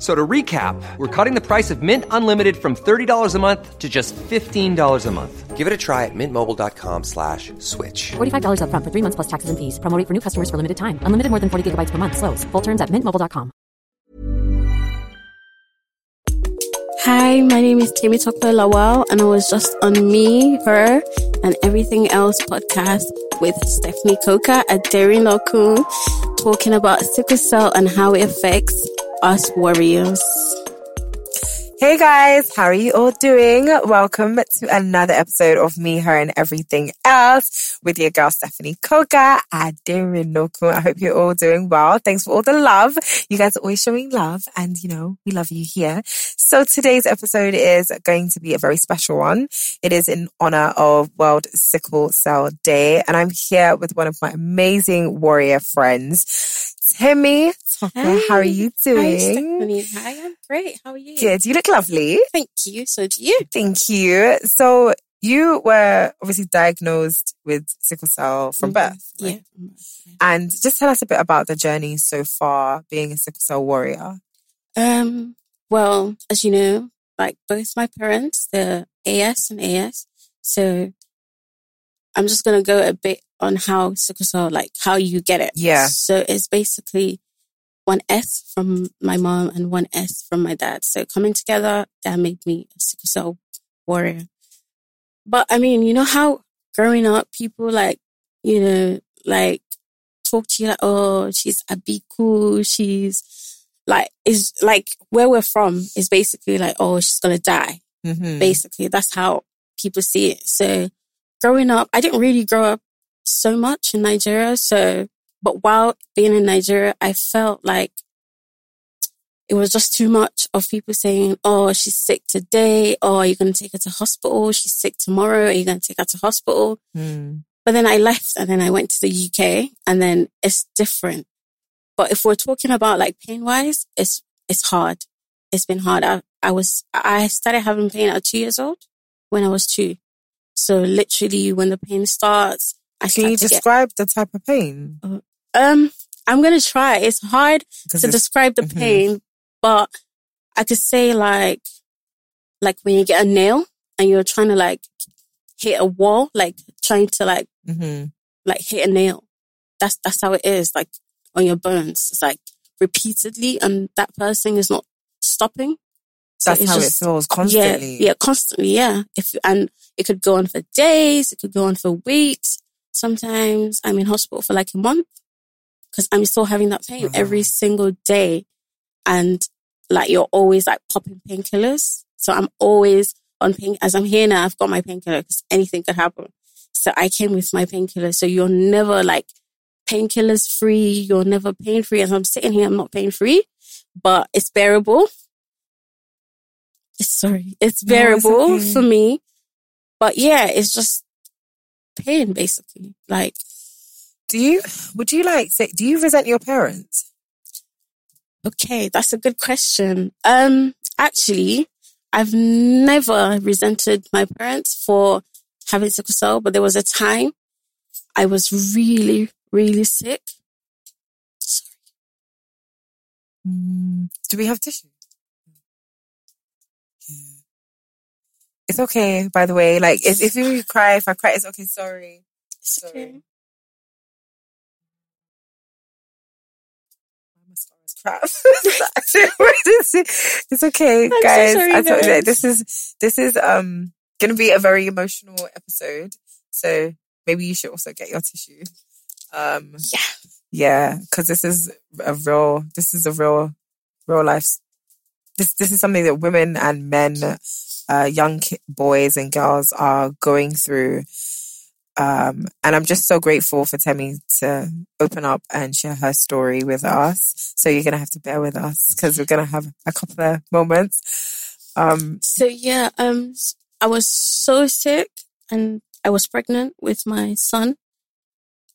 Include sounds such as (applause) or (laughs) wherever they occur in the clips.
So to recap, we're cutting the price of Mint Unlimited from $30 a month to just $15 a month. Give it a try at mintmobile.com slash switch. $45 upfront for three months plus taxes and fees. Promoting for new customers for limited time. Unlimited more than 40 gigabytes per month. Slows. Full terms at mintmobile.com. Hi, my name is Temi Tokwe Lawal, and I was just on Me, Her, and Everything Else podcast with Stephanie Coker at Daring Lokun, talking about sickle cell and how it affects us warriors. Hey guys, how are you all doing? Welcome to another episode of Me, Her, and Everything Else with your girl Stephanie Coker and Darren Noku. I hope you're all doing well. Thanks for all the love. You guys are always showing love, and you know, we love you here. So today's episode is going to be a very special one. It is in honor of World Sickle Cell Day, and I'm here with one of my amazing warrior friends, Temi. Tucker. How are you doing? Hi, Hi, I'm great. How are you? Good. You look lovely. Thank you. So do you. Thank you. So you were obviously diagnosed with sickle cell from Mhm. birth. right? Yeah. And just tell us a bit about the journey so far being a sickle cell warrior. Um, well, as you know, like both my parents, they're AS and AS. So I'm just going to go a bit on how sickle cell, like how you get it. Yeah. So it's basically one S from my mom and one S from my dad. So coming together, that made me a sickle cell warrior. But I mean, you know how growing up, people like, you know, like talk to you like, oh, she's Abiku, she's like, is like where we're from is basically like, oh, she's gonna die. Mm-hmm. Basically, that's how people see it. So growing up, I didn't really grow up so much in Nigeria. So, but while being in Nigeria, I felt like it was just too much of people saying, oh, she's sick today. Oh, you're you going to take her to hospital? She's sick tomorrow. Are you going to take her to hospital? Mm. But then I left and then I went to the UK and then it's different. But if we're talking about like pain wise, it's, it's hard. It's been hard. I, I was, I started having pain at two years old when I was two. So literally when the pain starts, I Can start you to get, describe the type of pain? um, I'm going to try. It's hard to it's- describe the Mhm. pain, but I could say like, like when you get a nail and you're trying to like hit a wall, like trying to like, Mhm. like hit a nail. That's, that's how it is. Like on your bones. It's like repeatedly and that person is not stopping. So That's it's how just- it feels constantly. Yeah, yeah, constantly. Yeah. If, and it could go on for days. It could go on for weeks. Sometimes I'm in hospital for like a month because I'm still having that pain Wow. every single day. And like you're always like popping painkillers. So I'm always on pain. As I'm here now, I've got my painkiller because anything could happen. So I came with my painkiller. So you're never like painkillers free. You're never pain free. As I'm sitting here, I'm not pain free, but it's bearable. (laughs) Sorry. It's No, it's okay. for me. But yeah, it's just pain basically. Like, Do you, would you like, say, do you resent your parents? okay, that's a good question. Um, actually, I've never resented my parents for having sickle cell, but there was a time I was really, really sick. Sorry. Mm, do we have tissue? Yeah. It's okay, by the way. Like, if, if you cry, if I cry, it's okay. Sorry. It's Sorry. okay. Crap. (laughs) (laughs) it's okay, I'm so guys. sorry, I you, guys. this is this is um gonna be a very emotional episode. So maybe you should also get your tissue. Um, Yeah. yeah, because this is a real. This is a real, real life. This this is something that women and men, uh, young boys and girls are going through. Um, and I'm just so grateful for Temi to open up and share her story with us. So you're gonna have to bear with us because we're gonna have a couple of moments. Um, So yeah, um, I was so sick and I was pregnant with my son.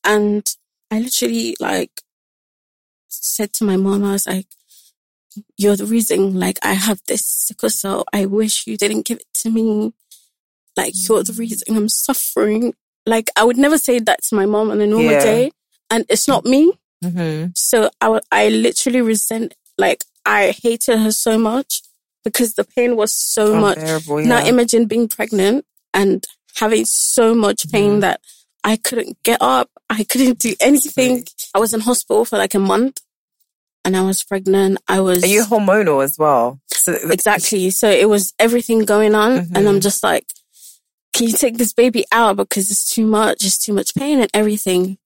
And I literally like said to my mom, I was like, you're the reason, like, I have this sickle cell. I wish you didn't give it to me. Like, you're the reason I'm suffering. Like, I would never say that to my mom on a normal Yeah. day. And it's not me. mhm. So I, literally resent, like, I hated her so much because the pain was so much. Unbearable, Now imagine being pregnant and having so much pain Mhm. that I couldn't get up. I couldn't do anything. I was in hospital for like a month and I was pregnant. I was Are you hormonal as well? So exactly. So it was everything going on and I'm Mhm. just like, can you take this baby out because it's too much, it's too much pain and everything.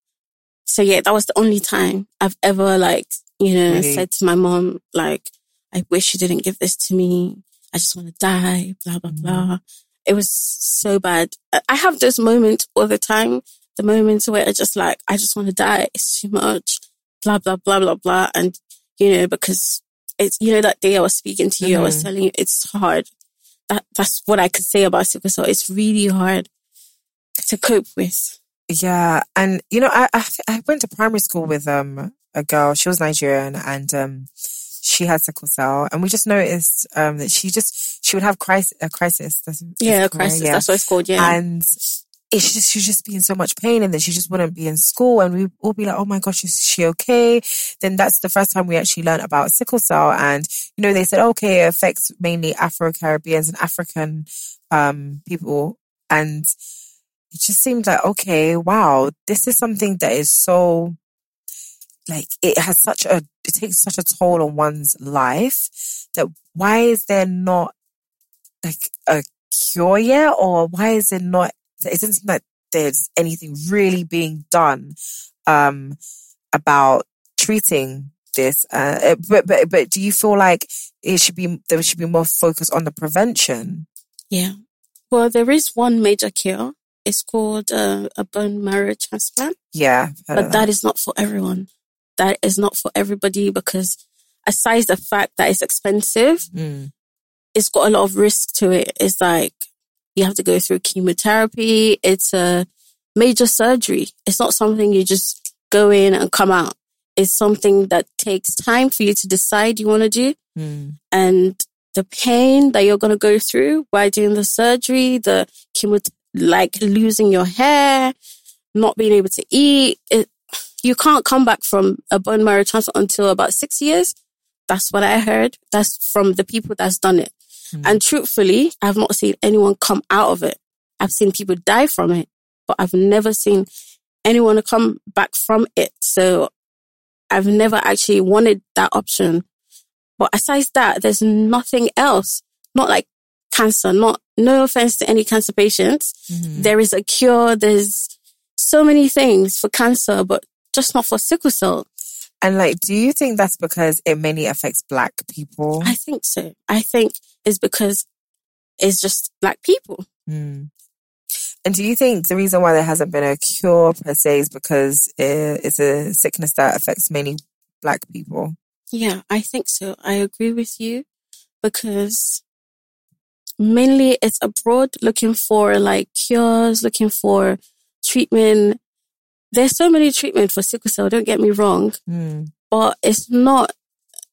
So yeah, that was the only time I've ever like, you know, Really? said to my mom, like, I wish you didn't give this to me. I just want to die, blah, blah, Mhm. blah. It was so bad. I- I have those moments all the time. The moments where I just like, I just want to die. It's too much, blah, blah, blah, blah, blah. And, you know, because it's, you know, that day I was speaking to you, I was Mhm. telling you it's hard. That, that's what I could say about sickle cell. It's really hard to cope with. Yeah, and you know, I, I I went to primary school with um a girl. She was Nigerian, and um she had sickle cell, and we just noticed um that she just she would have crisis a crisis. That's, Yeah, correct, crisis. yeah. That's what it's called. Yeah. and it's just she'd just be in so much pain, and then she just wouldn't be in school, and we'd all be like, "Oh my gosh, is she okay?" Then that's the first time we actually learned about sickle cell, and you know, they said, "Okay, it affects mainly Afro Caribbeans and African um people," and it just seemed like, okay, wow, this is something that is so like it has such a it takes such a toll on one's life that why is there not like a cure yet or why is it not it doesn't seem like there's anything really being done um about treating this uh but but but do you feel like it should be there should be more focus on the prevention Yeah. Well, there is one major cure. It's called uh, a bone marrow transplant, yeah I've heard of but that is not for everyone. That is not for everybody because aside the fact that it's expensive, Mm, it's got a lot of risk to it. It's like you have to go through chemotherapy. It's a major surgery. It's not something you just go in and come out. It's something that takes time for you to decide you want to do. mm, and the pain that you're going to go through while doing the surgery, the chemo, like losing your hair, not being able to eat. It, you can't come back from a bone marrow transplant until about six years. That's what I heard. That's from the people that's done it. Mm. And truthfully, I've not seen anyone come out of it. I've seen people die from it, but I've never seen anyone come back from it. So I've never actually wanted that option. But aside that, there's nothing else. Not like cancer, not, no offense to any cancer patients. mhm. There is a cure. There's so many things for cancer, but just not for sickle cell. And like, do you think that's because it mainly affects black people? I think so. I think it's because it's just black people. Mm. And do you think the reason why there hasn't been a cure per se is because it's a sickness that affects mainly black people? Yeah, I think so. I agree with you because mainly it's abroad looking for like cures, looking for treatment. There's so many treatment for sickle cell, don't get me wrong, Mm. but it's not,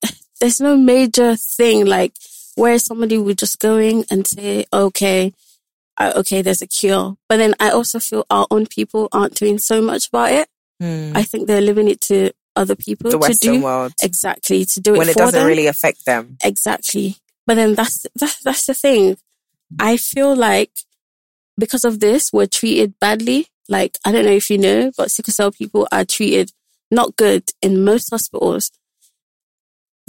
(sighs) there's no major thing like where somebody would just go in and say, okay, uh, okay, there's a cure. But then I also feel our own people aren't doing so much about it. I think they're leaving it to other people the to Western do world exactly to do it when it doesn't them. really affect them. Exactly. But then that's that, that's the thing. I feel like because of this, we're treated badly. Like I don't know if you know, but sickle cell people are treated not good in most hospitals,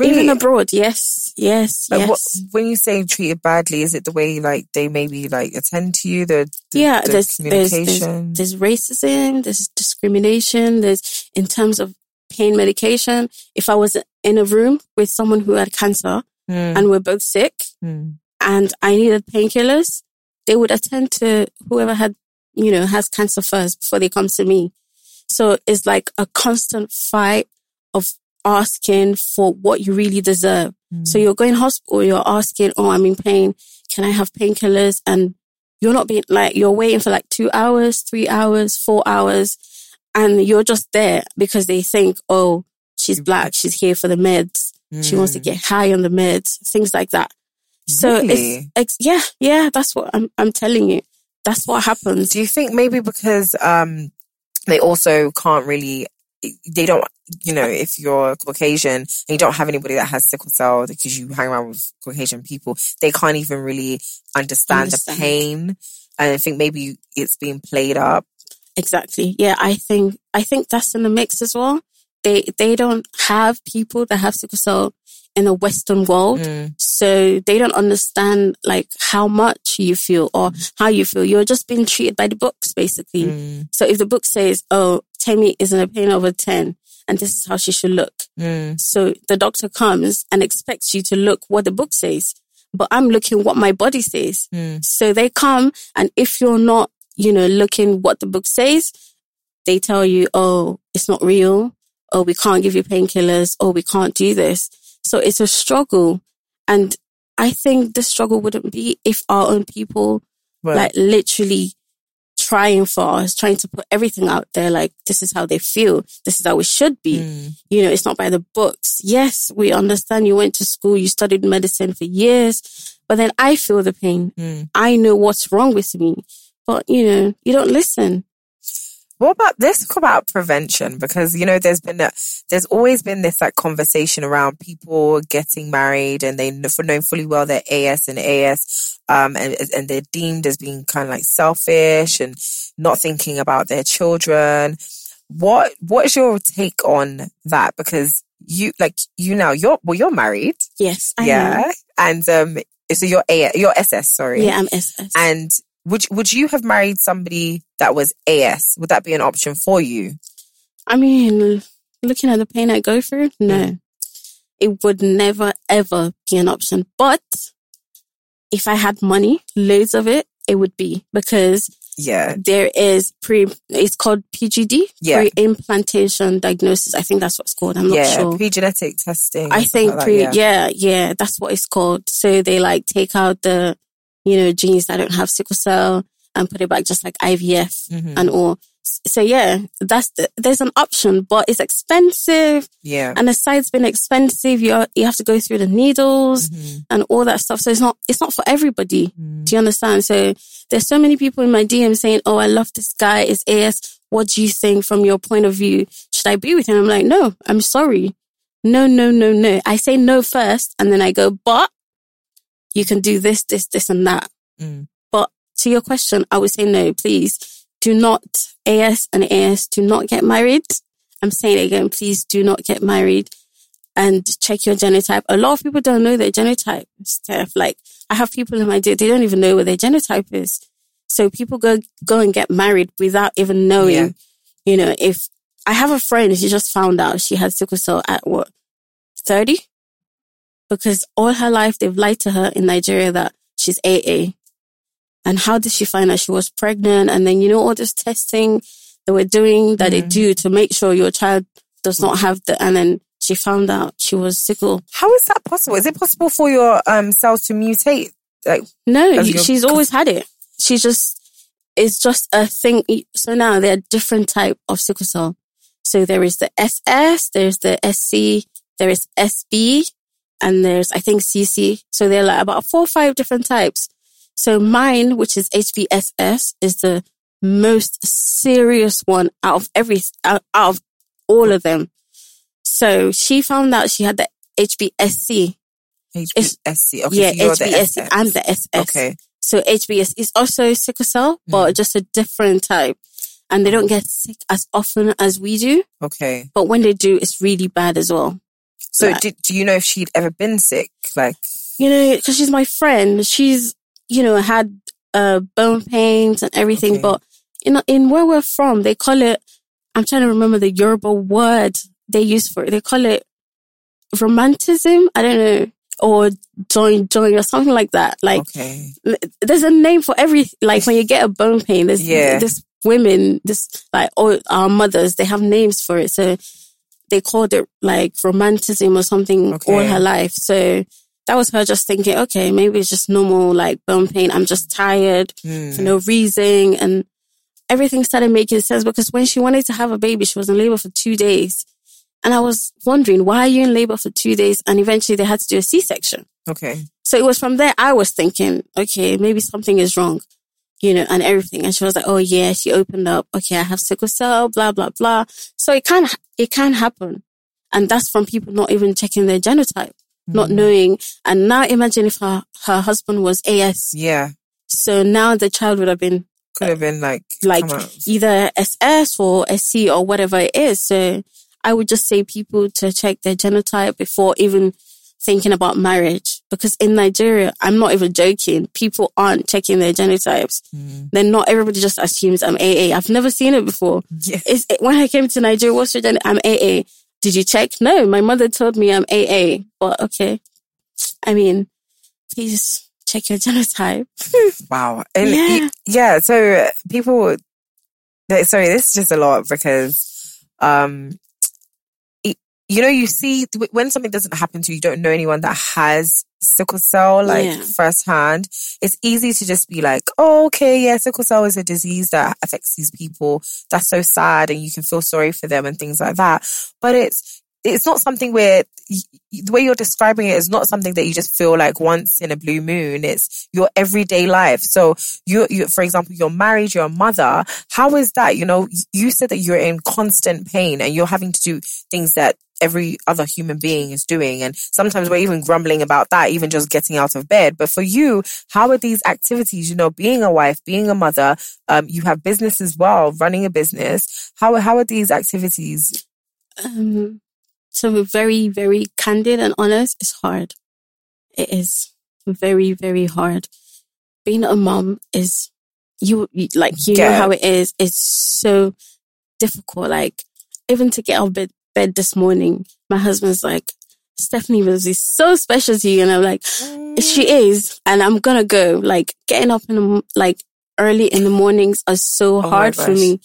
even abroad. Yes, yes, Like, yes. what, when you say treated badly, is it the way like they maybe like attend to you? The, the yeah, the there's, there's communication. there's there's racism, there's discrimination, there's in terms of pain medication. If I was in a room with someone who had cancer Mm, and we're both sick, mm. and I needed painkillers, they would attend to whoever had, you know, has cancer first before they come to me. So it's like a constant fight of asking for what you really deserve. So mm. you're going hospital, you're asking, oh, I'm in pain. Can I have painkillers? And you're not being like, you're waiting for like two hours, three hours, four hours. And you're just there because they think, oh, she's black. She's here for the meds. She wants to mm. get high on the meds, things like that. So it's, Really? ex- yeah, yeah, that's what I'm, I'm telling you. That's what happens. Do you think maybe because um they also can't really they don't you know if you're Caucasian and you don't have anybody that has sickle cell because you hang around with Caucasian people they can't even really understand, Understand. the pain and I think maybe it's being played up Exactly. Yeah, I think I think that's in the mix as well. They they don't have people that have sickle cell in the Western world, Mm. so they don't understand like how much you feel or how you feel. You're just being treated by the books, basically. Mm. So if the book says, "Oh, Temi is in a pain over ten, and this is how she should look," Mm. so the doctor comes and expects you to look what the book says, but I'm looking what my body says. Mm. So they come, and if you're not, you know, looking what the book says, they tell you, oh, it's not real. Oh, we can't give you painkillers. Oh, we can't do this. So it's a struggle. And I think the struggle wouldn't be if our own people, Right. like literally trying for us, trying to put everything out there. Like, this is how they feel. This is how it should be. Mm. You know, it's not by the books. Yes, we understand you went to school, you studied medicine for years, but then I feel the pain. Mm. I know what's wrong with me. But, you know, you don't listen. What about let's talk about prevention because you know there's been a, there's always been this like conversation around people getting married and they knowing fully well they're AS and AS um and and they're deemed as being kind of like selfish and not thinking about their children. What what is your take on that? Because you like you now you're well you're married Yes, I yeah am. and um so you're A you're SS sorry Yeah, I'm SS. and would would you have married somebody that was AS? Would that be an option for you? I mean, looking at the pain I go through, no. Mm. It would never, ever be an option. But if I had money, loads of it, it would be because Yeah. there is pre, it's called PGD, Yeah. pre-implantation diagnosis. I think that's what it's called. I'm not yeah, sure. pre-genetic testing. I think like that, pre, yeah. yeah. yeah, that's what it's called. So they like take out the, you know, genes that don't have sickle cell and put it back just like IVF Mhm. and all. So yeah, that's the, there's an option, but it's expensive yeah. and the side's been expensive. You you have to go through the needles Mhm. and all that stuff. So it's not it's not for everybody. Mm. Do you understand? So there's so many people in my DM saying, "Oh, I love this guy. Is AS. What do you think from your point of view? Should I be with him?" I'm like, "No, I'm sorry. No, no, no, no. I say no first, and then I go, but you can do this, this, this, and that. Mm. But to your question, I would say no. Please do not AS and AS do not get married. I'm saying it again. Please do not get married and check your genotype. A lot of people don't know their genotype stuff. Like I have people in my day, they don't even know what their genotype is. So people go, go and get married without even knowing, Yeah. you know, if I have a friend, she just found out she had sickle cell at what, 30? Because all her life they've lied to her in Nigeria that she's AA. And how did she find out she was pregnant? And then, you know, all this testing that we're doing that they do to make sure your child does not have the, and then she found out she was sickle. How is that possible? Is it possible for your um cells to mutate? Like No, As you- your- she's always had it. She's just, it's just a thing. So now there are different type of sickle cell. So there is the SS, there's the SC, there is SB, and there's, I think, CC. So they're like about four or five different types. So mine, which is HBSS, is the most serious one out of every, out, of all of them. So she found out she had the HBSC. HBSC. Okay, yeah, so HBSC and the SS. Okay. So HBS is also sickle cell, hmm. but just a different type. And they don't oh. get sick as often as we do. Okay. But when they do, it's really bad as well. So Like- do, do you know if she'd ever been sick? Like, You know, because she's my friend. She's, you know, had uh, bone pains and everything. Okay. But in, in where we're from, they call it, I'm trying to remember the Yoruba word they use for it. They call it romanticism. I don't know. Or join, join or something like that. Like, okay. there's a name for every like when you get a bone pain there's Yeah. this women this like all our mothers they have names for it so they called it like romanticism or something Okay. all her life. So that was her just thinking okay maybe it's just normal like bone pain. I'm just tired Hmm. for no reason. And everything started making sense because when she wanted to have a baby she was in labor for two days. And i was wondering why are you in labor for two days? And eventually they had to do a c-section Okay. so it was from there I was thinking, okay, maybe something is wrong, you know, and everything. And she was like, oh yeah, she opened up. Okay, I have sickle cell, blah, blah, blah. So it can, it can happen. And that's from people not even checking their genotype, not mm-hmm. knowing. And now imagine if her, her husband was AS. Yeah. So now the child would have been Could have been like, uh, like either SS or SC or whatever it is. So I would just say people to check their genotype before even thinking about marriage. Because in Nigeria, I'm not even joking. People aren't checking their genotypes. Then not everybody just assumes I'm AA. I've never seen it before. Yeah. It's, when I came to Nigeria, what's your gender? I'm AA. Did you check? No, my mother told me I'm AA. But okay. I mean, please check your (laughs) genotype. Wow. And Yeah. y- yeah, so people, sorry, this is just a lot because, um, you know, you see when something doesn't happen to you, you don't know anyone that has sickle cell, like Yeah. firsthand. It's easy to just be like, oh, okay, yeah, sickle cell is a disease that affects these people. That's so sad. And you can feel sorry for them and things like that. But it's, it's not something where the way you're describing it is not something that you just feel like once in a blue moon. It's your everyday life. So you, you, for example, you're married, you're a mother. How is that? You know, you said that you're in constant pain and you're having to do things that every other human being is doing. And sometimes we're even grumbling about that, even just getting out of bed. But for you, how are these activities, you know, being a wife, being a mother, um, you have business as well, running a business. How, how are these activities? Um, to be very, very candid and honest, it's hard. It is very, very hard. Being a mom is you, you like you know how it is. It's so difficult. Like even to get out of bed, bed this morning, my husband's like, Stephanie was is so special to you, and I'm like, she is, and I'm gonna go. Like getting up in the like early in the mornings are so Oh hard for me.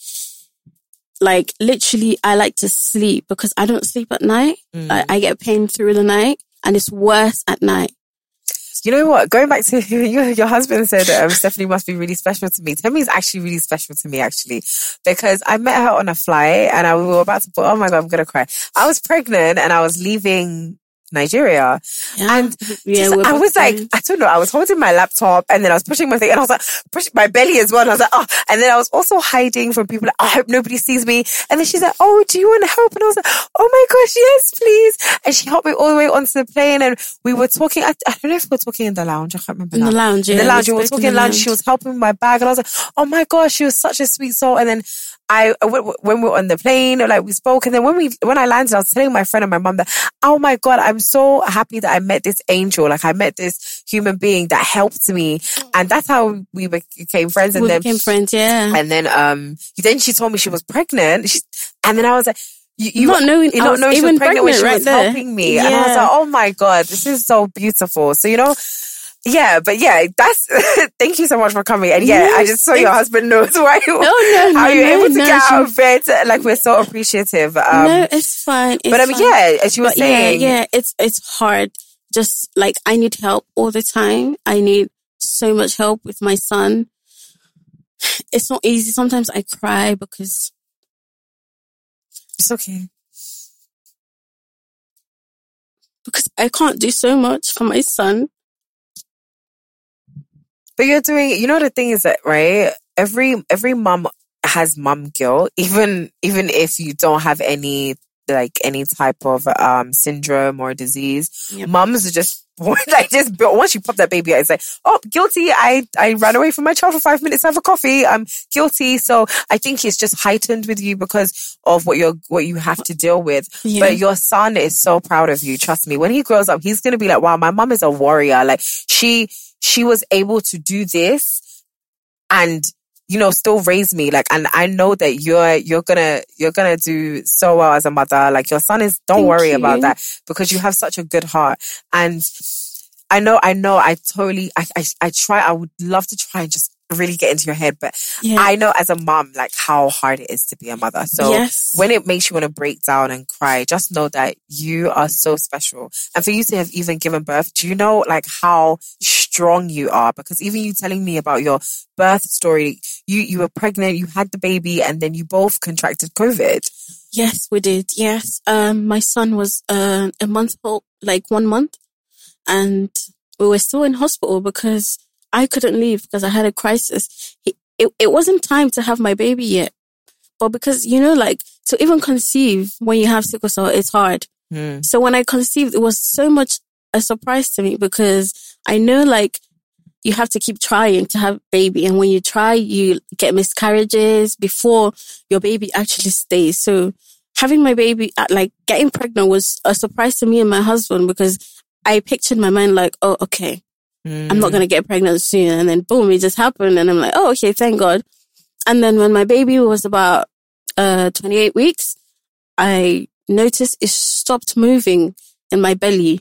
Like literally, I like to sleep because I don't sleep at night. Mm. I, I get pain through the night, and it's worse at night. You know what? Going back to (laughs) your, your husband said um, Stephanie must be really special to me. Temi is actually really special to me, actually, because I met her on a flight and I we were about to. Oh my god, I'm gonna cry. I was pregnant and I was leaving Nigeria, Yeah. and yeah, just- I was like. I don't know. I was holding my laptop and then I was pushing my thing and I was like, pushing my belly as well. And I was like, oh, and then I was also hiding from people. Like, I hope nobody sees me. And then she's like, oh, do you want to help? And I was like, oh my gosh, yes, please. And she helped me all the way onto the plane and we were talking. I, I don't know if we were talking in the lounge. I can't remember. in now the lounge. in the lounge. We were spoke talking in the lounge. She was helping with my bag, and I was like, "Oh my gosh, she was such a sweet soul." And then I, when we were on the plane, like we spoke, and then when we when I landed, I was telling my friend and my mum that, "Oh my god, I'm so happy that I met this angel. Like I met this human being that helped me, and that's how we became friends." And we then became friends. Yeah, and then um, then she told me she was pregnant, she, and then I was like. You, you Not knowing- you not knowing she was even pregnant, when she pregnant was there. helping me, and I was Yeah. like, "Oh my god, this is so beautiful." So you know, yeah, but yeah, that's (laughs) thank you so much for coming. And yeah, I just saw your husband knows why. no, (laughs) how no, you're no, able to no, get out of bed. Like we're so appreciative. Um, no, it's fine. It's but I mean, fine. yeah, as you were But saying, yeah, yeah, it's it's hard. Just like I need help all the time. I need so much help with my son. (sighs) It's not easy. Sometimes I cry because it's okay. because I can't do so much for my son. But you're doing, you know, the thing is that, right? Every, every mom has mom guilt, (laughs) even, even if you don't have any, like any type of, um, syndrome or disease. Yep. Moms are just, (laughs) like just, once you pop that baby out, it's like, oh, guilty. I, I ran away from my child for five minutes to have a coffee. I'm guilty. So I think it's just heightened with you because of what you're, what you have to deal with. Yeah. But your son is so proud of you. Trust me. When he grows up, he's going to be like, wow, my mom is a warrior. Like she, she was able to do this and, you know, still raise me. Like, and I know that you're, you're gonna, you're gonna do so well as a mother. Like your son is, don't Thank worry you. about that because you have such a good heart. And I know, I know, I totally, I, I, I try, I would love to try and just really get into your head, but Yeah. I know as a mom, like how hard it is to be a mother. So Yes. when it makes you want to break down and cry, just know that you are so special. And for you to have even given birth, do you know like how strong you are? Because even you telling me about your birth story, you, you were pregnant, you had the baby, and then you both contracted COVID. Yes, we did. Yes. Um, my son was, uh, a month old, like one month and we were still in hospital because I couldn't leave because I had a crisis. It, it wasn't time to have my baby yet. But because, you know, like to even conceive when you have sickle cell, it's hard. Hmm. So when I conceived, it was so much a surprise to me because I know like you have to keep trying to have baby. And when you try, you get miscarriages before your baby actually stays. So having my baby at like getting pregnant was a surprise to me and my husband because I pictured in my mind like, oh, okay, I'm not going to get pregnant soon. And then boom, it just happened. And I'm like, oh, okay, thank God. And then when my baby was about, uh, 28 weeks, I noticed it stopped moving in my belly.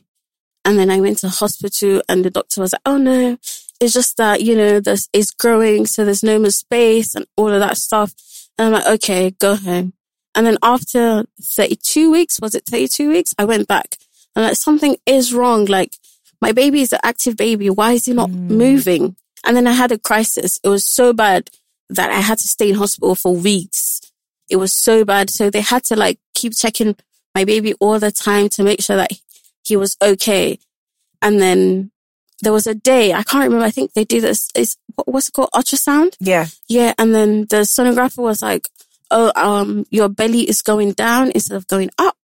And then I went to the hospital and the doctor was like, oh no, it's just that, you know, there's, it's growing. So there's no more space and all of that stuff. And I'm like, okay, go home. And then after 32 weeks, was it 32 weeks? I went back and like something is wrong. Like my baby is an active baby. Why is he not moving? And then I had a crisis. It was so bad that I had to stay in hospital for weeks. It was so bad. So they had to like keep checking my baby all the time to make sure that he was okay. And then there was a day, I can't remember. I think they do this. Is what's it called? Ultrasound. Yeah. Yeah. And then the sonographer was like, Oh, um, your belly is going down instead of going up.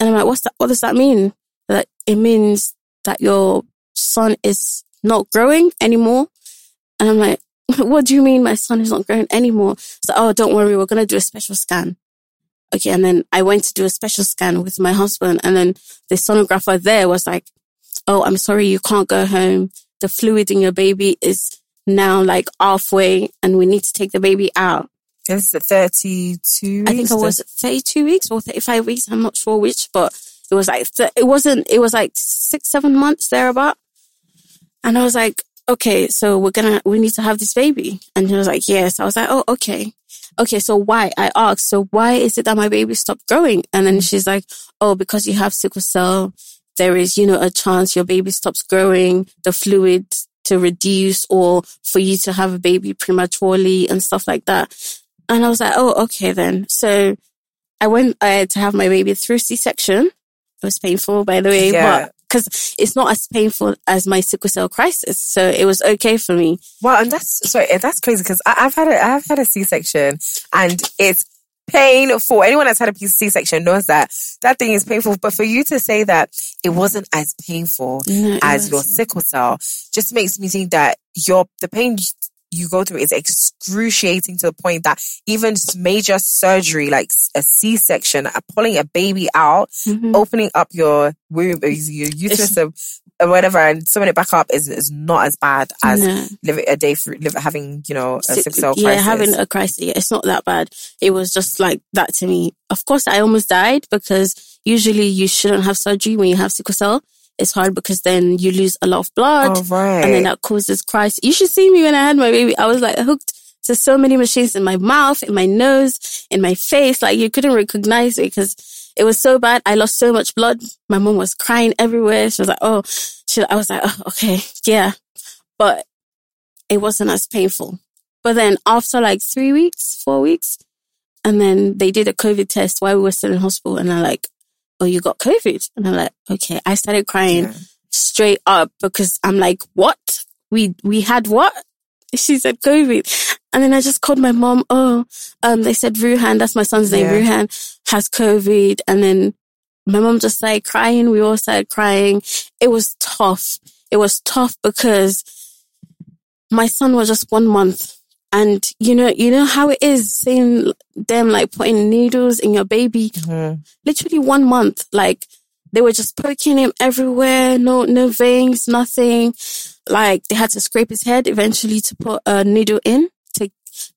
And I'm like, what's that? What does that mean? That it means that your son is not growing anymore. And I'm like, (laughs) what do you mean my son is not growing anymore? So, oh, don't worry. We're going to do a special scan. Okay. And then I went to do a special scan with my husband and then the sonographer there was like, Oh, I'm sorry. You can't go home. The fluid in your baby is now like halfway and we need to take the baby out. This is 32 I think I was 32 weeks or 35 weeks. I'm not sure which, but it was like, it wasn't, it was like six, seven months thereabout. And I was like, okay, so we're gonna, we need to have this baby. And he was like, yes. I was like, oh, okay. Okay. So why? I asked, so why is it that my baby stopped growing? And then she's like, oh, because you have sickle cell. There is, you know, a chance your baby stops growing, the fluid to reduce or for you to have a baby prematurely and stuff like that. And I was like, oh, okay then. So I went uh, to have my baby through C-section. Was painful, by the way, Yeah. but because it's not as painful as my sickle cell crisis. So it was okay for me. Wow, and that's sorry, eh, that's crazy because I've had a I've had a C section and it's painful. Anyone that's had a a C section knows that that thing is painful. But for you to say that it wasn't as painful No, as your wasn't. sickle cell just makes me think that your the pain you go through is excruciating to the point that even major surgery like a C section, pulling a baby out, Mhm. opening up your womb, uh, your uterus, or or whatever, and sewing it back up is is not as bad as No. living a day live, having you know a cell yeah, crisis. having a crisis. Yeah, it's not that bad. It was just like that to me. Of course, I almost died because usually you shouldn't have surgery when you have sickle cell. It's hard because then you lose a lot of blood. Oh, right. And then that causes crisis. You should see me when I had my baby. I was like hooked to so many machines in my mouth, in my nose, in my face. Like you couldn't recognize me because it was so bad. I lost so much blood. My mom was crying everywhere. She was like, oh, she, I was like, oh, okay, yeah. But it wasn't as painful. But then after like three weeks, four weeks, and then they did a COVID test while we were still in hospital and they're like, oh, you got COVID. And I'm like, okay. I started crying Yeah. straight up because I'm like, what? We, we had what? She said COVID. And then I just called my mom. Oh, um, they said Ruhan, that's my son's name, Yeah. Ruhan has COVID. And then my mom just started crying. We all started crying. It was tough. It was tough because my son was just one month. And you know, you know how it is seeing them like putting needles in your baby. Mhm. Literally one month. Like they were just poking him everywhere. No, no veins, nothing. Like they had to scrape his head eventually to put a needle in to,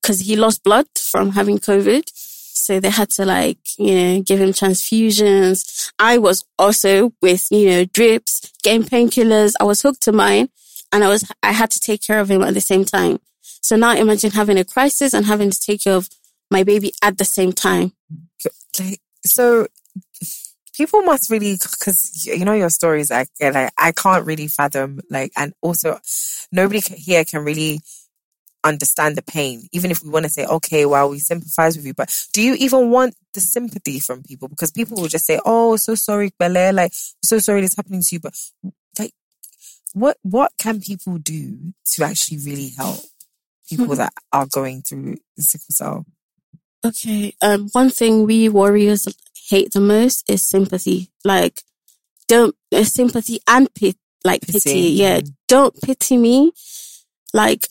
cause he lost blood from having COVID. So they had to like, you know, give him transfusions. I was also with, you know, drips, getting painkillers. I was hooked to mine and I was, I had to take care of him at the same time. So now imagine having a crisis and having to take care of my baby at the same time. like so people must really because you know your stories like, like i can't really fathom like and also nobody here can really understand the pain even if we want to say okay well we sympathize with you but do you even want the sympathy from people because people will just say oh so sorry Bele, like so sorry this happening to you but like what what can people do to actually really help people (laughs) that are going through the sickle cell Okay. Um, one thing we warriors hate the most is sympathy. Like, don't uh, sympathy and pit, like pity. Pity, Yeah. mm. Don't pity me. Like,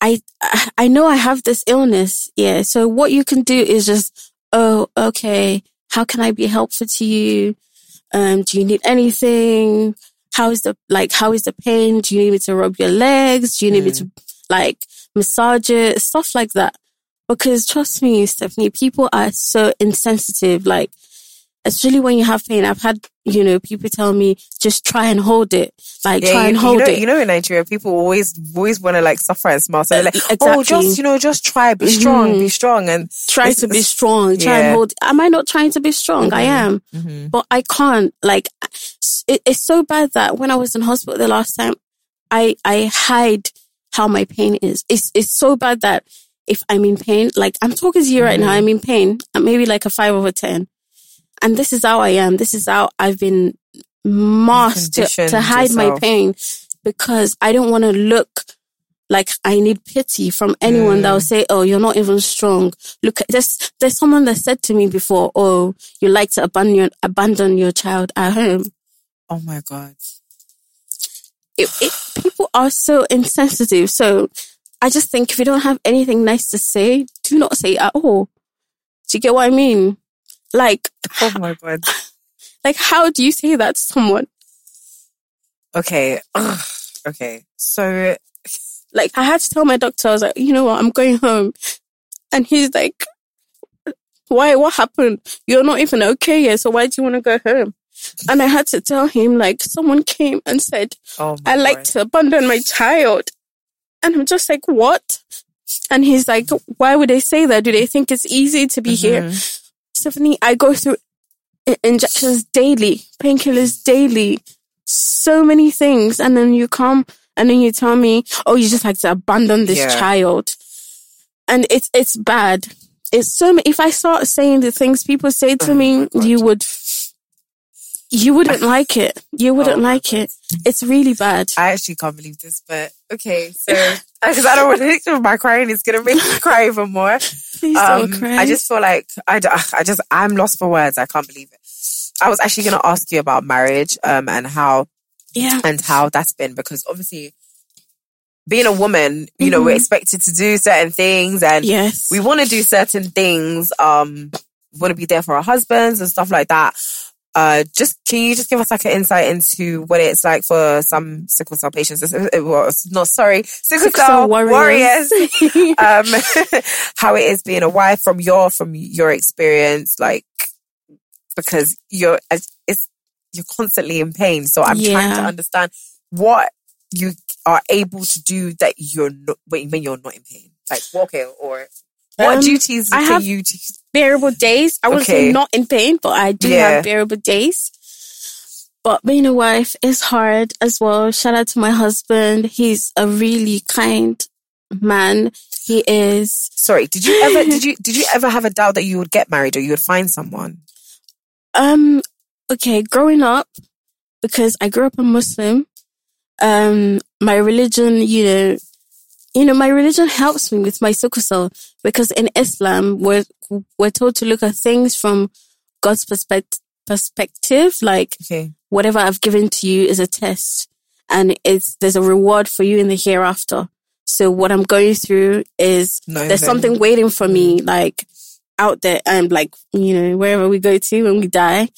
I, I I know I have this illness. Yeah. So what you can do is just, oh, okay. How can I be helpful to you? Um, do you need anything? How is the, like, how is the pain? Do you need me to rub your legs? Do you need me to, like, massage it? Stuff like that. Because trust me, Stephanie, people are so insensitive. Like, especially when you have pain. I've had, you know, people tell me, just try and hold it. Like, try you, and you hold know, it. You know, in Nigeria, people always always want to like suffer and smile. So like, Exactly. oh, just you know, just try, be strong, be strong, and try to be strong, try yeah. and hold. Am I not trying to be strong? I am, Mhm. but I can't. Like, it, it's so bad that when I was in hospital the last time, I I hide how my pain is. It's it's so bad that if I'm in pain, like I'm talking to you right now, Mm-hmm. I'm in pain. I'm maybe like a five over ten, and this is how I am. This is how I've been masked to, to hide my pain because I don't want to look like I need pity from anyone that will Mm. say, "Oh, you're not even strong." Look, there's there's someone that said to me before, "Oh, you like to abandon abandon your child at home." oh my god, It, it, people are so insensitive. So I just think if you don't have anything nice to say, do not say it at all. Do you get what I mean? Like, oh my god. (laughs) like how do you say that to someone? Okay, Ugh. okay. So Like I had to tell my doctor, I was like, you know what, I'm going home. And he's like, why, what happened? You're not even okay yet. So why do you want to go home? And I had to tell him, like, someone came and said, oh I like God. to abandon my child. And I'm just like, what? And he's like, why would they say that? Do they think it's easy to be here? Stephanie, I go through injections daily, painkillers daily, so many things. And then you come and then you tell me, oh, you just like to abandon this Yeah. child. And it's, it's bad. It's so, if I start saying the things people say to Oh me, you would, you wouldn't (laughs) like it. You wouldn't Oh like it. It's really bad. I actually can't believe this, but okay. So (laughs) because I don't want to think my crying is gonna make me cry even more. (laughs) Please Um, don't cry. I just feel like I, I just I'm lost for words. I can't believe it. I was actually gonna ask you about marriage, um, and how yeah. and how that's been because obviously being a woman, you know, we're Mhm. expected to do certain things and Yes. we want to do certain things. Um, we want to be there for our husbands and stuff like that. Uh, just can you just give us like an insight into what it's like for some sickle cell patients? Uh, Well, no, sorry, sickle, Sickle cell warriors. warriors. (laughs) um, (laughs) how it is being a wife from your from your experience, like because you're it's you're constantly in pain. So I'm trying to understand what you are able to do that you're not when when you're not in pain, like walking or what Um, duties I have- you do? bearable days. I would Okay. say not in pain, but I do Yeah. have bearable days. But being a wife is hard as well. Shout out to my husband. He's a really kind man. He is. Sorry, did you ever did (laughs) you did you ever have a doubt that you would get married or you would find someone? Um, okay, growing up, because I grew up a Muslim, um, my religion, you know, you know, my religion helps me with my cell because in Islam, we're, we're told to look at things from God's perspective, perspective. Like Okay. whatever I've given to you is a test and it's, there's a reward for you in the hereafter. So what I'm going through is No, there's then- something waiting for me, mm. like out there and like, you know, wherever we go to when we die.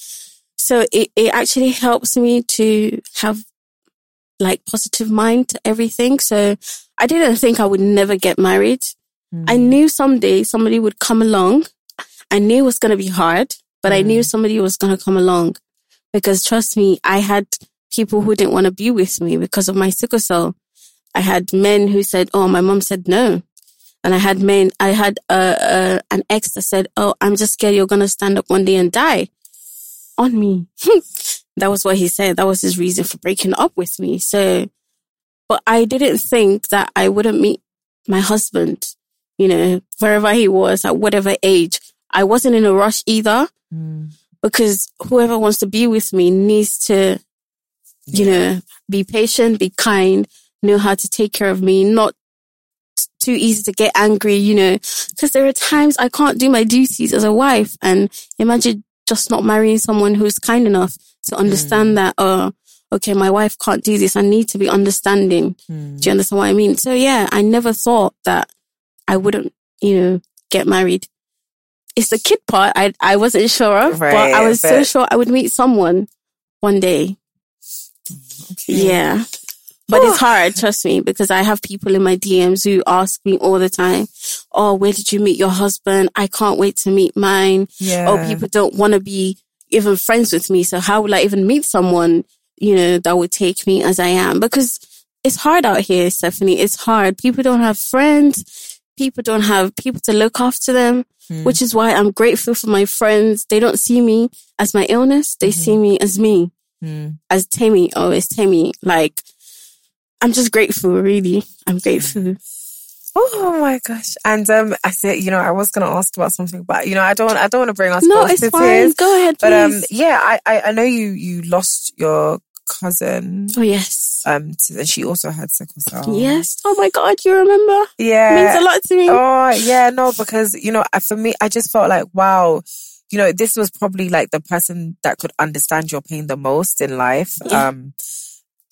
So it, it actually helps me to have like positive mind to everything. So I didn't think I would never get married. I knew someday somebody would come along. I knew it was going to be hard, but I knew somebody was going to come along because trust me, I had people who didn't want to be with me because of my sickle cell. I had men who said, "Oh, my mom said no," and I had men. I had uh, uh, an ex that said, "Oh, I'm just scared you're gonna stand up one day and die on me." (laughs) that was what he said. That was his reason for breaking up with me. So, but I didn't think that I wouldn't meet my husband. You know, wherever he was at whatever age. I wasn't in a rush either mm. because whoever wants to be with me needs to you know, be patient, be kind, know how to take care of me, not too easy to get angry, you know, because there are times I can't do my duties as a wife and imagine just not marrying someone who's kind enough to understand mm. that, oh, okay, my wife can't do this. I need to be understanding. Do mm. you understand what I mean? So yeah, I never thought that I wouldn't, you know, get married. It's the kid part I, I wasn't sure of, but I Right, was so sure I would meet someone one day. Mm, yeah. But it's oh. hard, trust me, because I have people in my DMs who ask me all the time, Oh, where did you meet your husband? I can't wait to meet mine. Oh, yeah. Oh, people don't want to be even friends with me. So how will I even meet someone, you know, that would take me as I am? Because it's hard out here, Stephanie. It's hard. People don't have friends. People don't have people to look after them, hmm. which is why I'm grateful for my friends. They don't see me as my illness. They mm-hmm. see me as me, hmm. as Temi. Oh, it's Temi. Like, I'm just grateful, really. I'm grateful. Oh my gosh! And um, I said, you know, I was gonna ask about something, but you know, I don't, I don't want to bring us No, it's fine. tears. Go ahead, But um, yeah, I, I, I know you, you lost your cousin. Oh, yes. Um, to, and she also had sickle cell. Yes. Oh my God, you remember? Yeah. it Means a lot to me. Oh yeah, no, because you know, for me, I just felt like, wow, you know, this was probably like the person that could understand your pain the most in life, Yeah. um,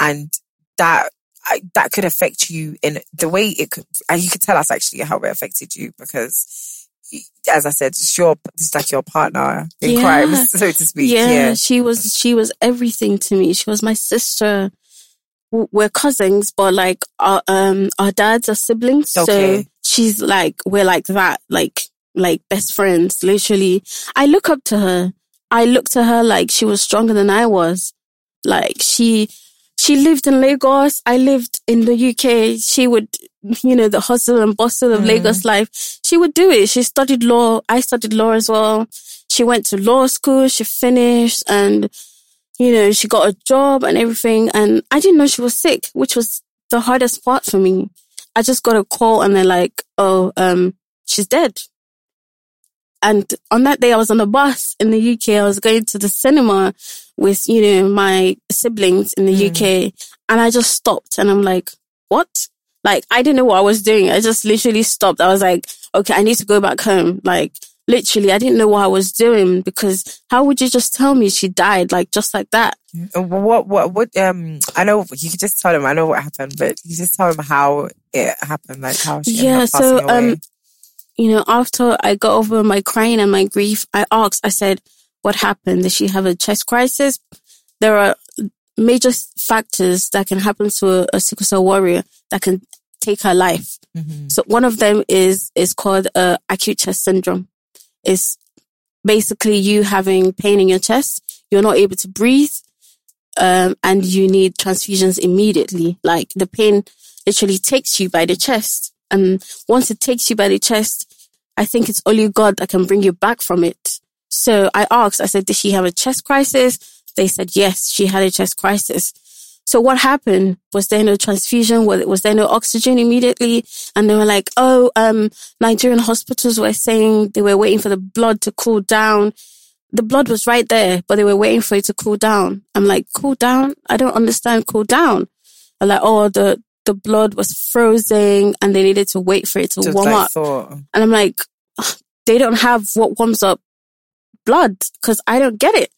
and that I, that could affect you in the way it could. And you could tell us actually how it affected you because, as I said, it's your it's like your partner in Yeah. crime, (laughs) so to speak. yeah, Yeah, she was she was everything to me. She was my sister. We're cousins, but like our um our dads are siblings, so she's like we're like that, like like best friends. Literally, I look up to her. I look to her like she was stronger than I was. Like she she lived in Lagos. I lived in the UK. She would, you know, the hustle and bustle of Lagos life. She would do it. She studied law. I studied law as well. She went to law school. She finished and, you know, she got a job and everything. And I didn't know she was sick, which was the hardest part for me. I just got a call and they're like, oh, um, she's dead. And on that day, I was on a bus in the UK. I was going to the cinema with, you know, my siblings in the UK. And I just stopped and I'm like, what? Like, I didn't know what I was doing. I just literally stopped. I was like, okay, I need to go back home. Like, literally, I didn't know what I was doing because how would you just tell me she died? Like, just like that. Uh, What, what, what? Um, I know you could just tell him. I know what happened, but you just tell him how it happened, like how she Yeah, so, um, you know, after I got over my crying and my grief, I asked, I said, what happened? Did she have a chest crisis? There are major factors that can happen to a, a sickle cell warrior that can take her life. So one of them is, is called, uh, acute chest syndrome. It's basically you having pain in your chest. You're not able to breathe. Um, and you need transfusions immediately. Like the pain literally takes you by the chest. And once it takes you by the chest, I think it's only God that can bring you back from it. So I asked, I said, did she have a chest crisis? They said, yes, she had a chest crisis. So what happened? Was there no transfusion? Was, was there no oxygen immediately? And they were like, oh, um, Nigerian hospitals were saying they were waiting for the blood to cool down. the blood was right there, but they were waiting for it to cool down. I'm like, cool down? I don't understand cool down. I'm like, oh, the, the blood was frozen and they needed to wait for it to Just warm up. thought. And I'm like, they don't have what warms up blood because I don't get it.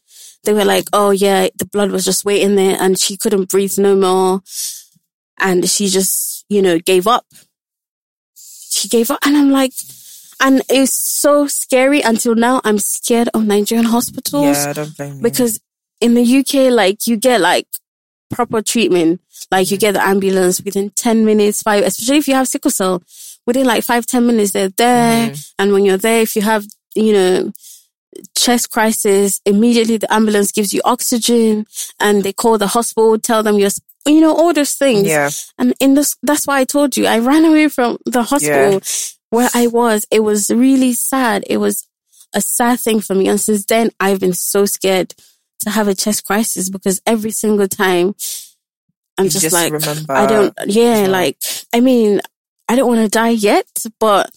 They were like, oh yeah, the blood was just waiting there and she couldn't breathe no more. And she just, you know, gave up. She gave up. And I'm like, and it's so scary until now. I'm scared of Nigerian hospitals Yeah, I don't blame you. because in the UK, like you get like proper treatment. Like you mm. get the ambulance within 10 minutes, five, especially if you have sickle cell, within like five ten minutes, they're there. Mm-hmm. And when you're there, if you have, you know, chest crisis, immediately the ambulance gives you oxygen and they call the hospital, tell them you're, you know, all those things. Yeah. And in this, that's why I told you, I ran away from the hospital where I was. It was really sad. It was a sad thing for me. And since then, I've been so scared to have a chest crisis because every single time I'm just, just like, remember- I don't, yeah, Yeah. like, I mean, I don't want to die yet, but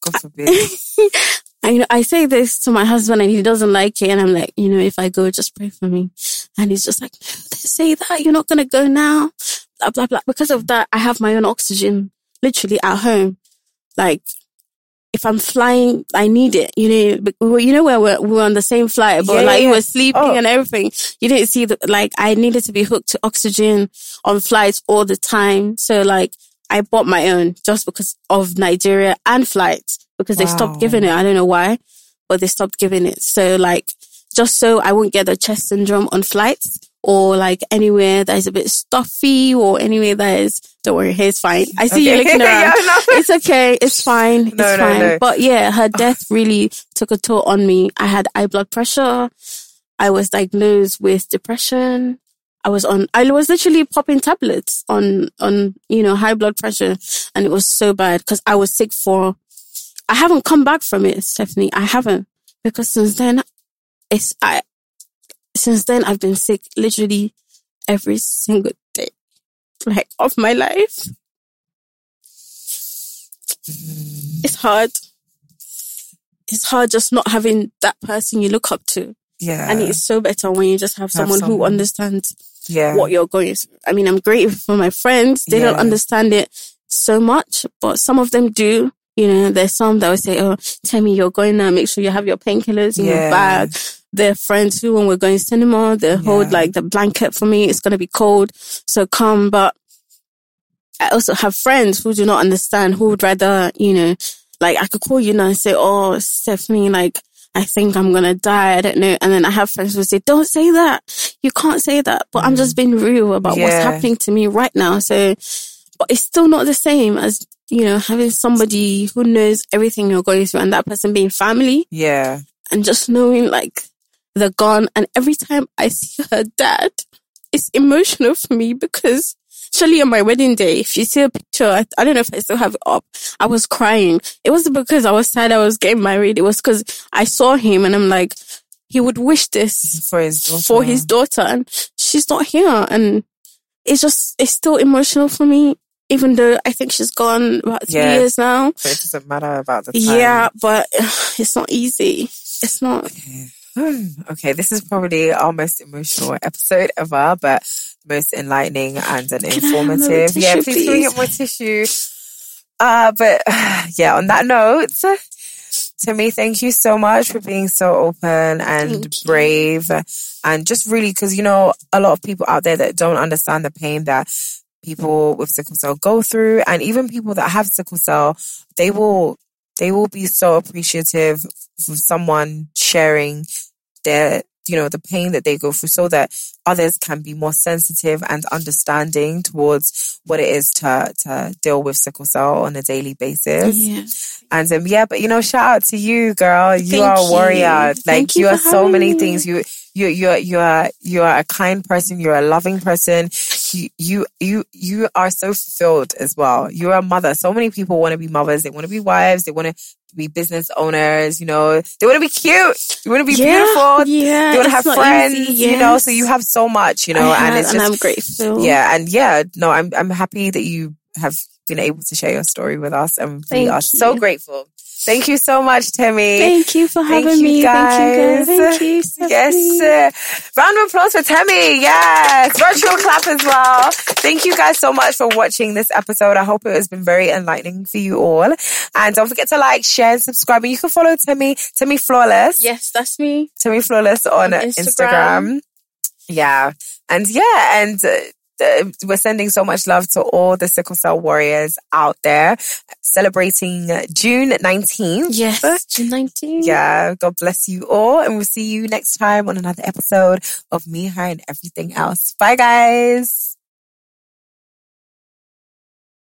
God forbid. (laughs) I, you know, I say this to my husband and he doesn't like it. And I'm like, you know, if I go, just pray for me. And he's just like, no, don't say that. You're not going to go now. Blah, blah, blah. Because of that, I have my own oxygen literally at home. Like, if I'm flying, I need it. You know, we were, you know where we're, we were on the same flight, but Yeah, like yeah, you were sleeping Oh. and everything. You didn't see the, like, I needed to be hooked to oxygen on flights all the time. So like, I bought my own just because of Nigeria and flights because they stopped giving it. I don't know why, but they stopped giving it. So like, just so I won't get the chest syndrome on flights or like anywhere that is a bit stuffy or anywhere that is, don't worry, hair's fine. I see you Okay. looking (laughs) around. Yeah, no. It's okay. It's fine. It's no, fine. no. But yeah, her death really took a toll on me. I had high blood pressure. I was diagnosed with depression. I was on, I was literally popping tablets on, on, you know, high blood pressure. And it was so bad because I was sick for, I haven't come back from it, Stephanie. I haven't because since then, it's, I, since then I've been sick literally every single day, like of my life. It's hard. It's hard just not having that person you look up to. Yeah. And it's so better when you just have someone who someone. understands yeah. what you're going through. I mean, I'm great for my friends. They don't understand it so much, but some of them do. You know, there's some that will say, Oh, tell me you're going now. Make sure you have your painkillers in your bag. There are friends who, when we're going to cinema, they hold Yeah. like the blanket for me. It's going to be cold. So come. But I also have friends who do not understand, who would rather, you know, like I could call you now and say, Oh, Stephanie, like, I think I'm gonna die. I don't know. And then I have friends who say, don't say that. You can't say that. But I'm mm. just being real about what's happening to me right now. So, but it's still not the same as, you know, having somebody who knows everything you're going through and that person being family Yeah. and just knowing like they're gone. And every time I see her dad, it's emotional for me because actually on my wedding day, if you see a picture, I, I don't know if I still have it up. I was crying. It wasn't because I was sad I was getting married. It was because I saw him and I'm like, he would wish this For his daughter. for his daughter and she's not here. And it's just, it's still emotional for me, even though I think she's gone about three Yeah. years now. But it doesn't matter about the time. Yeah, but (sighs) it's not easy. It's not. (sighs) Okay, this is probably our most emotional episode ever, but most enlightening and an Can I have another informative. Yeah, tissue, please, can we get more tissue? (sighs) Uh, but yeah, on that note, Temi, thank you so much for being so open and brave and just really, because you know, a lot of people out there that don't understand the pain that people with sickle cell go through, and even people that have sickle cell, they will they will be so appreciative of someone sharing their you know the pain that they go through so that others can be more sensitive and understanding towards what it is to to deal with sickle cell on a daily basis. Yeah. and um, yeah but you know shout out to you girl. You Thank are a you. warrior like Thank you, you are so many me. things. You you you're, you are you are a kind person. You're a loving person. You you you you are so fulfilled as well. You're a mother. So many people want to be mothers. They want to be wives. They want to be business owners you know. They want to be cute. They want to be Yeah, beautiful. yeah, they want to have friends easy, you know so you have so much you know I and have, it's and just I'm grateful. yeah and yeah no i'm i'm happy that you have been able to share your story with us and we Thank are so grateful Thank you so much, Temi. Thank you for Thank having you, me. guys. Thank you, guys. Thank you. Stephanie. Yes. uh, Round of applause for Temi. Yes. Virtual clap as well. Thank you guys so much for watching this episode. I hope it has been very enlightening for you all. And don't forget to like, share, and subscribe. And you can follow Temi, Temi Flawless. Yes, that's me. Temi Flawless on, On Instagram. Instagram. Yeah. And yeah, and uh, uh, Uh, we're sending so much love to all the sickle cell warriors out there celebrating June 19th. Yes, June 19th. Yeah, God bless you all. And we'll see you next time on another episode of Me, Her, and Everything Else. Bye, guys.